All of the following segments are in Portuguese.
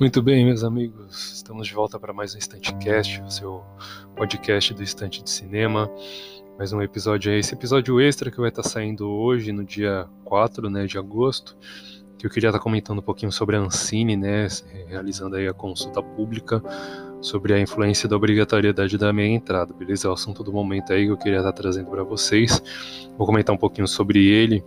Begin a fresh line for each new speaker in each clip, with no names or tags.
Muito bem, meus amigos, estamos de volta para mais um Cast, o seu podcast do Estante de Cinema. Mais um episódio aí, esse episódio extra que vai estar saindo hoje, no dia 4 né, de agosto, que eu queria estar comentando um pouquinho sobre a Ancine, né, realizando aí a consulta pública sobre a influência da obrigatoriedade da meia entrada, beleza? É o assunto do momento aí que eu queria estar trazendo para vocês. Vou comentar um pouquinho sobre ele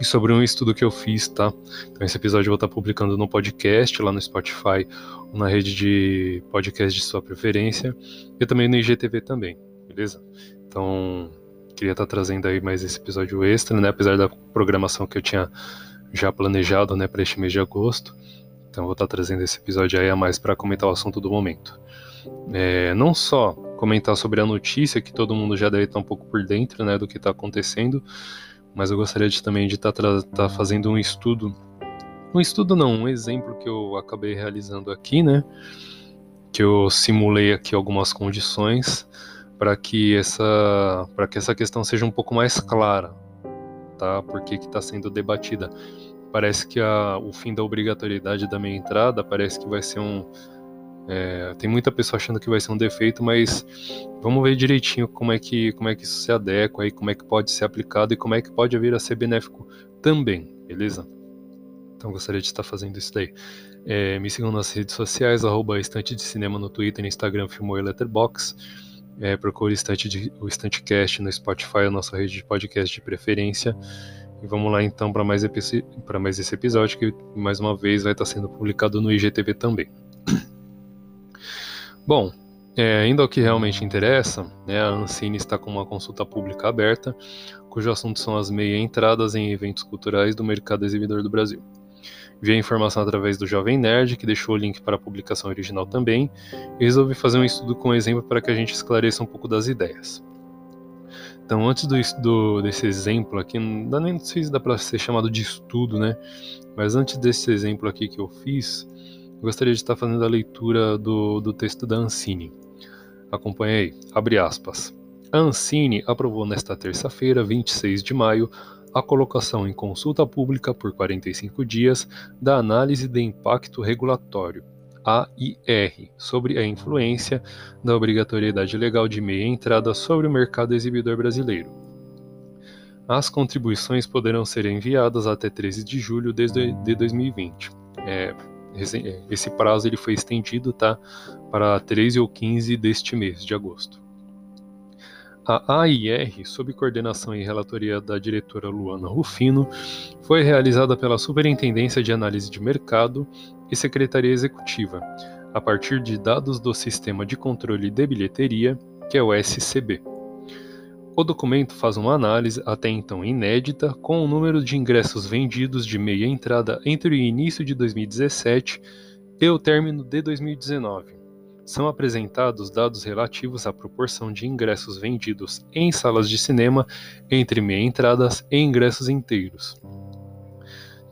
e sobre um estudo que eu fiz, tá? Então esse episódio eu vou estar publicando no podcast, lá no Spotify, ou na rede de podcast de sua preferência, e também no IGTV também, beleza? Então, queria estar trazendo aí mais esse episódio extra, né? Apesar da programação que eu tinha já planejado, né, para este mês de agosto. Então, vou estar trazendo esse episódio aí a mais para comentar o assunto do momento. É, não só comentar sobre a notícia, que todo mundo já deve estar um pouco por dentro, né, do que está acontecendo, mas eu gostaria de, também de estar tá, tá fazendo um estudo, um estudo não, um exemplo que eu acabei realizando aqui, né, que eu simulei aqui algumas condições para que essa para que essa questão seja um pouco mais clara, tá? Porque que está sendo debatida. Parece que a, o fim da obrigatoriedade da meia entrada parece que vai ser um é, tem muita pessoa achando que vai ser um defeito, mas vamos ver direitinho como é que como é que isso se adequa aí, como é que pode ser aplicado e como é que pode vir a ser benéfico também, beleza? Então gostaria de estar fazendo isso daí. É, me sigam nas redes sociais, arroba estante de cinema no Twitter, Instagram, Filmou e Letterboxd. É, procure o Estante, de, o Estantecast no Spotify, a nossa rede de podcast de preferência. E vamos lá então para mais, mais esse episódio, que mais uma vez vai estar sendo publicado no IGTV também. Bom, é, indo ao que realmente interessa, né, a Ancine está com uma consulta pública aberta, cujo assunto são as meia entradas em eventos culturais do mercado exibidor do Brasil. Vi a informação através do Jovem Nerd, que deixou o link para a publicação original também, e resolvi fazer um estudo com exemplo para que a gente esclareça um pouco das ideias. Então, antes do, do, desse exemplo aqui, não dá nem sei se dá para ser chamado de estudo, né? Mas antes desse exemplo aqui que eu fiz, eu gostaria de estar fazendo a leitura do, do texto da Ancine. Aí, abre aspas. A Ancine aprovou nesta terça-feira, 26 de maio, a colocação em consulta pública por 45 dias da Análise de Impacto Regulatório, AIR, sobre a influência da obrigatoriedade legal de meia entrada sobre o mercado exibidor brasileiro. As contribuições poderão ser enviadas até 13 de julho de 2020. É, esse prazo ele foi estendido tá, para 13 ou 15 deste mês de agosto. A AIR, sob coordenação e relatoria da diretora Luana Rufino, foi realizada pela Superintendência de Análise de Mercado e Secretaria Executiva, a partir de dados do Sistema de Controle de Bilheteria, que é o SCB. O documento faz uma análise, até então inédita, com o número de ingressos vendidos de meia entrada entre o início de 2017 e o término de 2019 são apresentados dados relativos à proporção de ingressos vendidos em salas de cinema entre meia entradas e ingressos inteiros.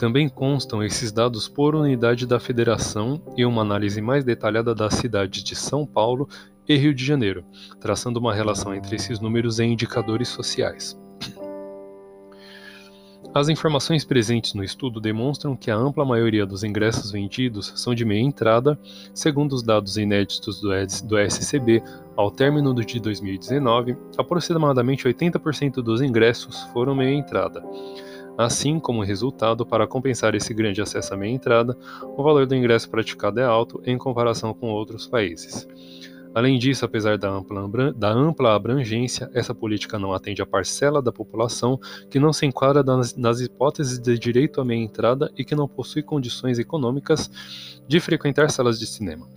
Também constam esses dados por unidade da federação e uma análise mais detalhada das cidades de São Paulo e Rio de Janeiro, traçando uma relação entre esses números e indicadores sociais. As informações presentes no estudo demonstram que a ampla maioria dos ingressos vendidos são de meia entrada, segundo os dados inéditos do SCB, ao término de 2019, aproximadamente 80% dos ingressos foram meia entrada. Assim, como resultado, para compensar esse grande acesso à meia entrada, o valor do ingresso praticado é alto em comparação com outros países. Além disso, apesar da ampla, da ampla abrangência, essa política não atende a parcela da população que não se enquadra nas, nas hipóteses de direito à meia entrada e que não possui condições econômicas de frequentar salas de cinema,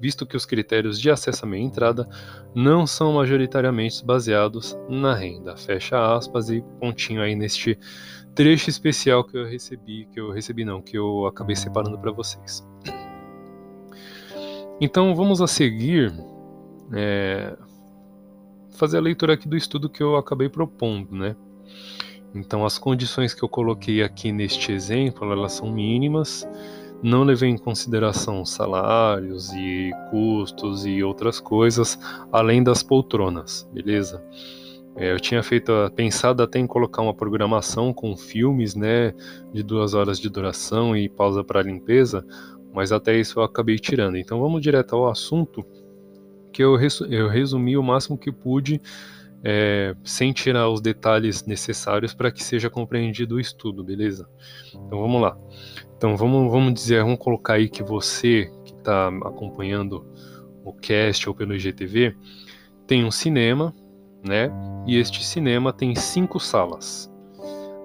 visto que os critérios de acesso à entrada não são majoritariamente baseados na renda. Fecha aspas e pontinho aí neste trecho especial que eu recebi, que eu recebi não, que eu acabei separando para vocês. Então vamos a seguir é, fazer a leitura aqui do estudo que eu acabei propondo, né? Então as condições que eu coloquei aqui neste exemplo, elas são mínimas, não levei em consideração salários e custos e outras coisas, além das poltronas, beleza? É, eu tinha feito, pensado até em colocar uma programação com filmes, né, de duas horas de duração e pausa para limpeza, mas até isso eu acabei tirando. Então vamos direto ao assunto, que eu, eu resumi o máximo que pude, é, sem tirar os detalhes necessários para que seja compreendido o estudo, beleza? Então vamos lá. Então vamos, vamos dizer, vamos colocar aí que você que está acompanhando o cast ou pelo IGTV tem um cinema né? E este cinema tem cinco salas.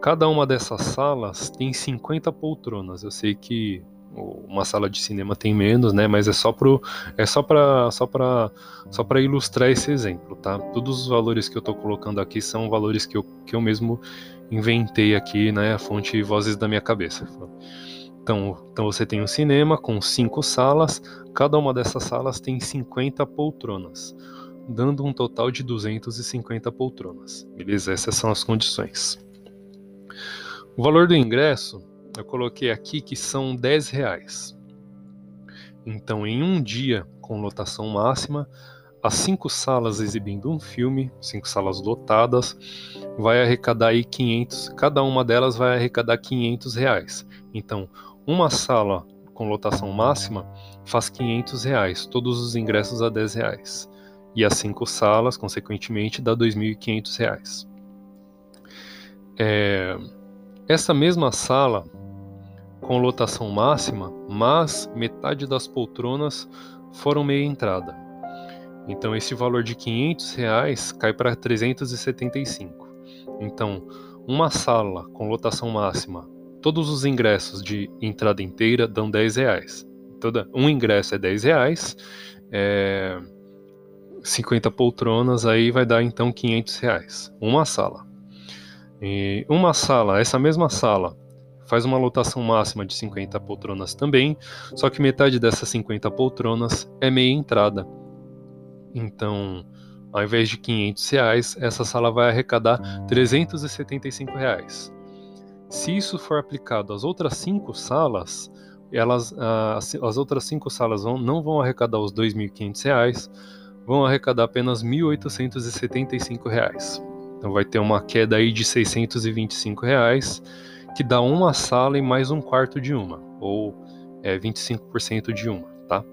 Cada uma dessas salas tem 50 poltronas. Eu sei que uma sala de cinema tem menos, né? Mas é só pro, é só para só para só para ilustrar esse exemplo, tá? Todos os valores que eu estou colocando aqui são valores que eu, que eu mesmo inventei aqui, né? A fonte vozes da minha cabeça. Então, então você tem um cinema com cinco salas. Cada uma dessas salas tem 50 poltronas dando um total de 250 poltronas. Beleza? Essas são as condições. O valor do ingresso, eu coloquei aqui que são 10 reais. Então, em um dia com lotação máxima, as cinco salas exibindo um filme, cinco salas lotadas, vai arrecadar aí 500, cada uma delas vai arrecadar 500 reais. Então, uma sala com lotação máxima faz 500 reais, todos os ingressos a 10 reais e as cinco salas, consequentemente, dá R$ 2.500. É, essa mesma sala, com lotação máxima, mas metade das poltronas foram meia entrada. Então esse valor de 500 reais cai para 375. Então uma sala com lotação máxima, todos os ingressos de entrada inteira dão 10 reais. Toda, um ingresso é 10 reais. É, 50 poltronas, aí vai dar então 500 reais. Uma sala. E uma sala, essa mesma sala, faz uma lotação máxima de 50 poltronas também, só que metade dessas 50 poltronas é meia entrada. Então, ao invés de 500 reais, essa sala vai arrecadar 375 reais. Se isso for aplicado às outras cinco salas, elas, as, as outras cinco salas vão, não vão arrecadar os 2.500 reais, vão arrecadar apenas 1.875 reais. Então vai ter uma queda aí de 625 reais, que dá uma sala e mais um quarto de uma, ou é, 25% de uma, tá?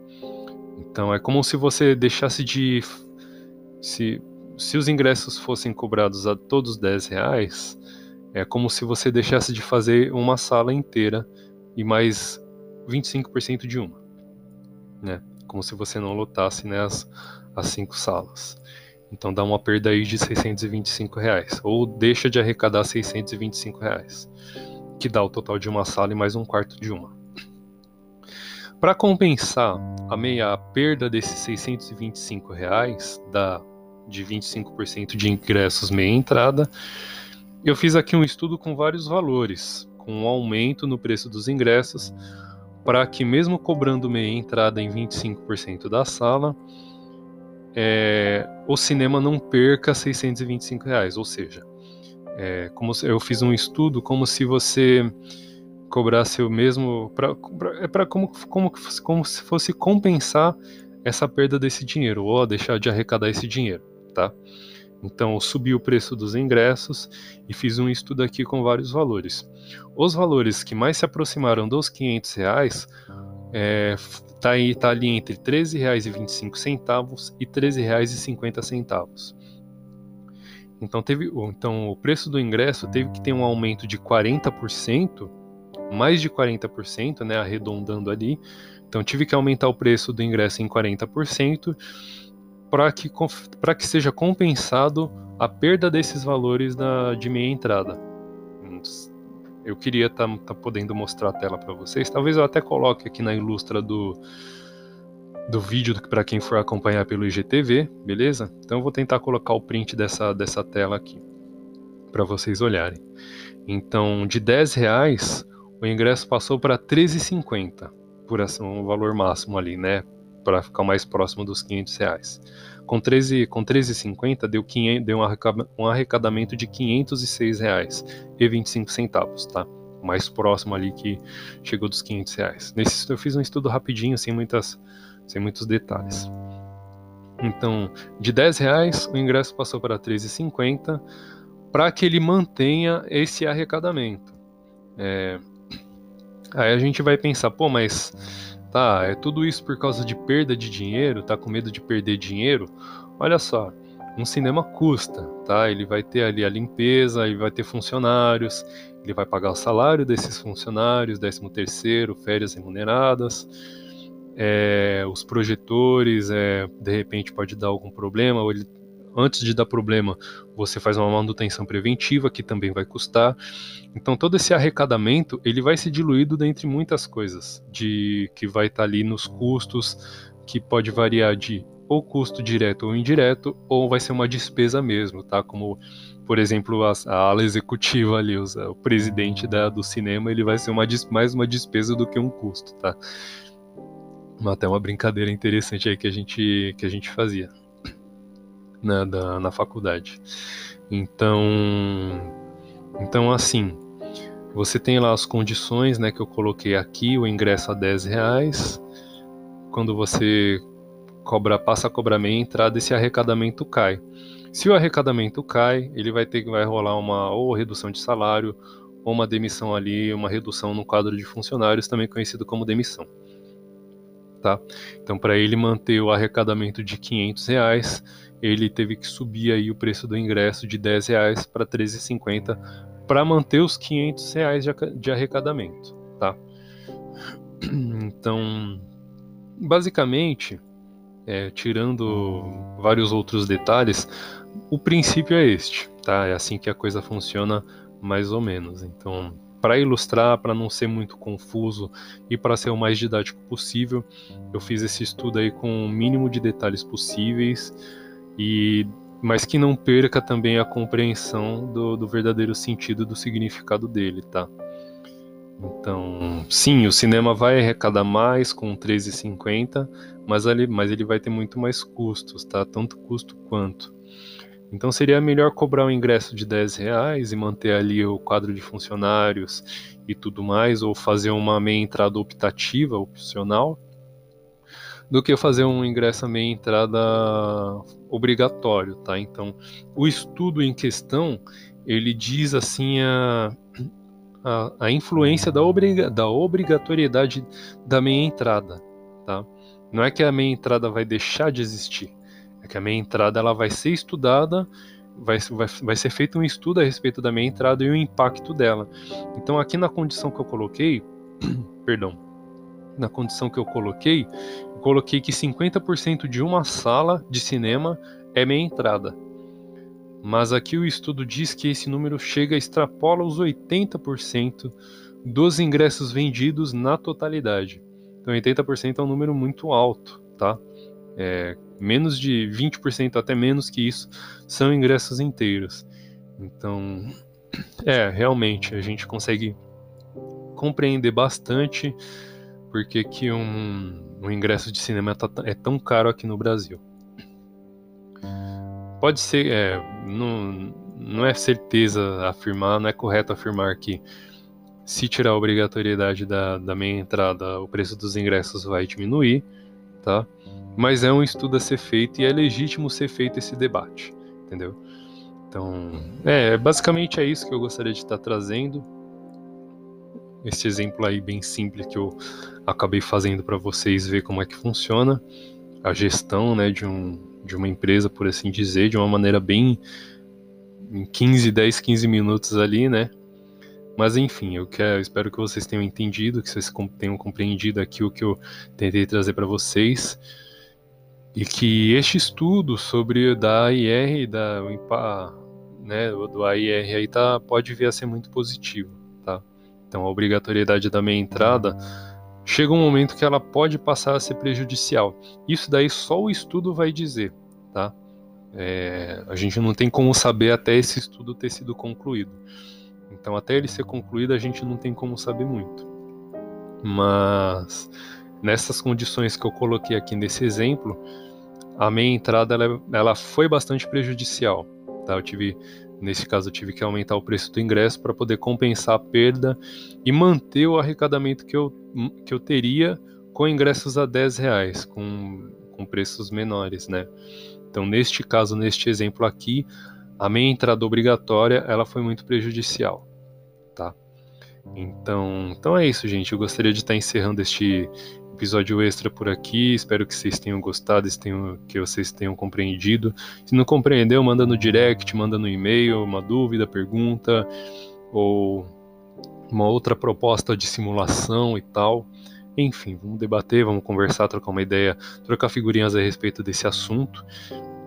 Então é como se você deixasse de... Se, se os ingressos fossem cobrados a todos 10 reais, é como se você deixasse de fazer uma sala inteira e mais 25% de uma, né? Como se você não lotasse né, as, as cinco salas. Então dá uma perda aí de 625 reais, ou deixa de arrecadar 625 reais, que dá o total de uma sala e mais um quarto de uma. Para compensar a meia a perda desses 625 reais da de 25% de ingressos meia entrada, eu fiz aqui um estudo com vários valores, com um aumento no preço dos ingressos, para que mesmo cobrando meia entrada em 25% da sala, é, o cinema não perca 625 reais, ou seja, é, como eu fiz um estudo como se você cobrasse o mesmo pra, pra, é para como, como, como se fosse compensar essa perda desse dinheiro ou deixar de arrecadar esse dinheiro, tá? Então eu subi o preço dos ingressos e fiz um estudo aqui com vários valores. Os valores que mais se aproximaram dos 500 reais é, tá, tá ali entre R$ 13,25 e R$ 13,50. Então, teve, então o preço do ingresso teve que ter um aumento de 40%, mais de 40%, né, arredondando ali. Então tive que aumentar o preço do ingresso em 40% para que, que seja compensado a perda desses valores da, de meia entrada eu queria estar tá, tá podendo mostrar a tela para vocês. Talvez eu até coloque aqui na ilustra do, do vídeo para quem for acompanhar pelo IGTV, beleza? Então eu vou tentar colocar o print dessa, dessa tela aqui para vocês olharem. Então, de 10 reais, o ingresso passou para 13,50 por um valor máximo ali, né? Para ficar mais próximo dos 500 reais. Com 13,50 com 13, deu, 500, deu um arrecadamento de 506 reais e 25 centavos, tá? Mais próximo ali que chegou dos 500 reais. Nesse, eu fiz um estudo rapidinho, sem, muitas, sem muitos detalhes. Então, de 10 reais, o ingresso passou para 13,50 para que ele mantenha esse arrecadamento. É... Aí a gente vai pensar, pô, mas tá, é tudo isso por causa de perda de dinheiro, tá com medo de perder dinheiro? Olha só, um cinema custa, tá? Ele vai ter ali a limpeza, ele vai ter funcionários, ele vai pagar o salário desses funcionários, 13 terceiro, férias remuneradas, é, os projetores, é, de repente pode dar algum problema, ou ele, antes de dar problema, você faz uma manutenção preventiva que também vai custar. Então todo esse arrecadamento ele vai ser diluído dentre muitas coisas, de que vai estar tá ali nos custos, que pode variar de ou custo direto ou indireto, ou vai ser uma despesa mesmo, tá? Como por exemplo, a, a ala executiva ali, o, o presidente da, do cinema, ele vai ser uma, mais uma despesa do que um custo, tá? Até uma brincadeira interessante aí que a gente, que a gente fazia né, da, na faculdade. Então, então assim, você tem lá as condições né, que eu coloquei aqui, o ingresso a 10 reais. Quando você cobra, passa a cobrar meia entrada, esse arrecadamento cai. Se o arrecadamento cai, ele vai ter que vai rolar uma ou redução de salário ou uma demissão ali, uma redução no quadro de funcionários, também conhecido como demissão. Tá? Então, para ele manter o arrecadamento de 500 reais, ele teve que subir aí o preço do ingresso de 10 reais para 13,50 para manter os 500 reais de arrecadamento, tá? Então, basicamente, é, tirando vários outros detalhes, o princípio é este, tá? É assim que a coisa funciona mais ou menos. Então, para ilustrar, para não ser muito confuso e para ser o mais didático possível, eu fiz esse estudo aí com o mínimo de detalhes possíveis e mas que não perca também a compreensão do, do verdadeiro sentido do significado dele, tá? Então, sim, o cinema vai arrecadar mais com 13,50, mas, ali, mas ele vai ter muito mais custos, tá? Tanto custo quanto. Então seria melhor cobrar um ingresso de 10 reais e manter ali o quadro de funcionários e tudo mais, ou fazer uma meia entrada optativa, opcional, do que fazer um ingresso a meia entrada obrigatório, tá? Então, o estudo em questão, ele diz assim a, a, a influência da, obriga, da obrigatoriedade da meia entrada, tá? Não é que a meia entrada vai deixar de existir, é que a meia entrada ela vai ser estudada, vai, vai, vai ser feito um estudo a respeito da meia entrada e o impacto dela. Então aqui na condição que eu coloquei, perdão, na condição que eu coloquei, coloquei que 50% de uma sala de cinema é meia entrada. Mas aqui o estudo diz que esse número chega a extrapola os 80% dos ingressos vendidos na totalidade. Então 80% é um número muito alto, tá? É, menos de 20%, até menos que isso, são ingressos inteiros. Então, é, realmente, a gente consegue compreender bastante porque que um, um ingresso de cinema tá, é tão caro aqui no Brasil. Pode ser, é, não, não é certeza afirmar, não é correto afirmar que se tirar a obrigatoriedade da, da meia entrada, o preço dos ingressos vai diminuir, tá? Mas é um estudo a ser feito e é legítimo ser feito esse debate, entendeu? Então, é, basicamente é isso que eu gostaria de estar trazendo. Esse exemplo aí bem simples que eu acabei fazendo para vocês ver como é que funciona a gestão, né, de um de uma empresa, por assim dizer, de uma maneira bem em 15, 10, 15 minutos ali, né? Mas enfim, eu, quero, espero que vocês tenham entendido, que vocês tenham compreendido aqui o que eu tentei trazer para vocês e que este estudo sobre da AIR da né, do AIR aí tá pode vir a ser muito positivo? Então a obrigatoriedade da meia entrada chega um momento que ela pode passar a ser prejudicial. Isso daí só o estudo vai dizer, tá? É, a gente não tem como saber até esse estudo ter sido concluído. Então até ele ser concluído a gente não tem como saber muito. Mas nessas condições que eu coloquei aqui nesse exemplo, a minha entrada ela, ela foi bastante prejudicial. Tá? Eu tive, nesse caso, eu tive que aumentar o preço do ingresso para poder compensar a perda e manter o arrecadamento que eu, que eu teria com ingressos a 10 reais, com, com preços menores, né? Então, neste caso, neste exemplo aqui, a meia entrada obrigatória, ela foi muito prejudicial, tá? Então, então é isso, gente. Eu gostaria de estar encerrando este episódio extra por aqui. Espero que vocês tenham gostado, que vocês tenham compreendido. Se não compreendeu, manda no direct, manda no e-mail, uma dúvida, pergunta ou uma outra proposta de simulação e tal. Enfim, vamos debater, vamos conversar, trocar uma ideia, trocar figurinhas a respeito desse assunto.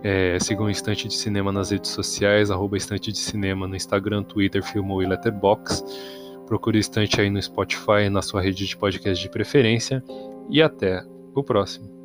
É, sigam o Estante de Cinema nas redes sociais, arroba de Cinema no Instagram, Twitter, Filmou e Letterboxd. Procure o Estante aí no Spotify, na sua rede de podcast de preferência. E até o próximo.